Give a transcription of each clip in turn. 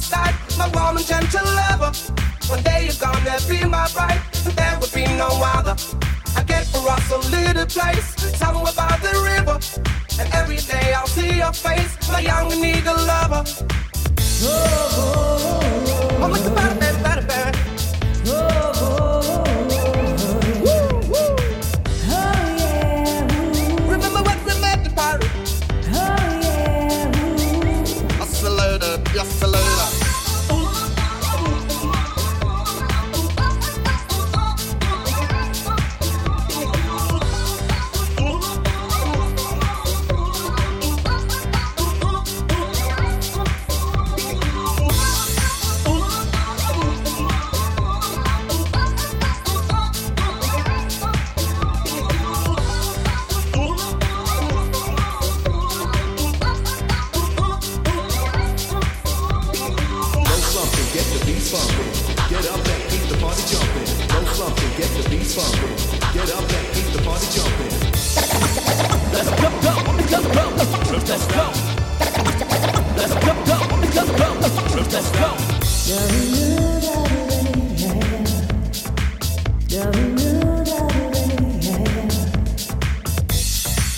side, my warm and gentle lover. One day you're gonna be my bride, and there will be no other. I get for us a little place, somewhere by the river. And every day I'll see your face, my young and eager lover. funkin'. Get up and keep the party jumpin'. No slumping, get the beat funkin'. Get up and keep the party jumpin'. Let's go, go, go, go, let's go. Let's go, go, go, go, let's go. Yeah, we knew that it ain't, yeah,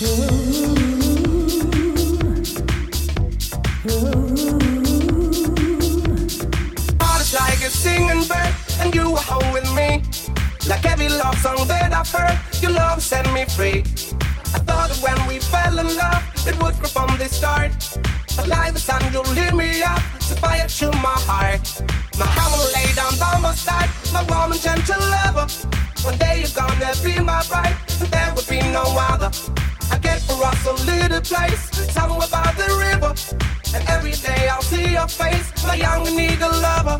yeah. song that I've heard, your love set me free. I thought when we fell in love, it would grow from the start. But life is time you'll leave me up, To fire to my heart. My hammer lay down by my side, my woman gentle lover. One day you're gonna be my bride, and there will be no other. I get for us a little place, somewhere by the river. And every day I'll see your face, my young, we need a lover.